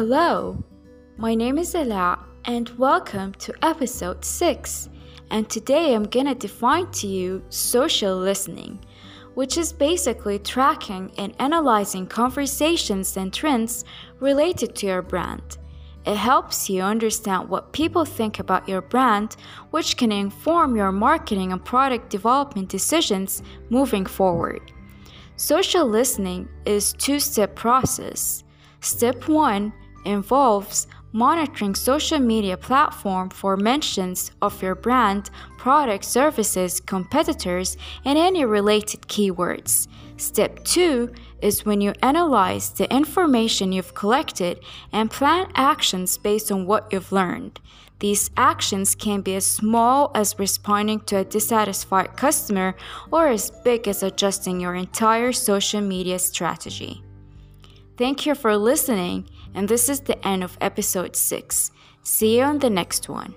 Hello, my name is Ela, and welcome to episode 6. And today I'm gonna define to you social listening, which is basically tracking and analyzing conversations and trends related to your brand. It helps you understand what people think about your brand, which can inform your marketing and product development decisions moving forward. Social listening is two-step process. Step 1 involves monitoring social media platform for mentions of your brand, product, services, competitors, and any related keywords. Step 2 is when you analyze the information you've collected and plan actions based on what you've learned. These actions can be as small as responding to a dissatisfied customer or as big as adjusting your entire social media strategy. Thank you for listening, and this is the end of episode 6. See you on the next one.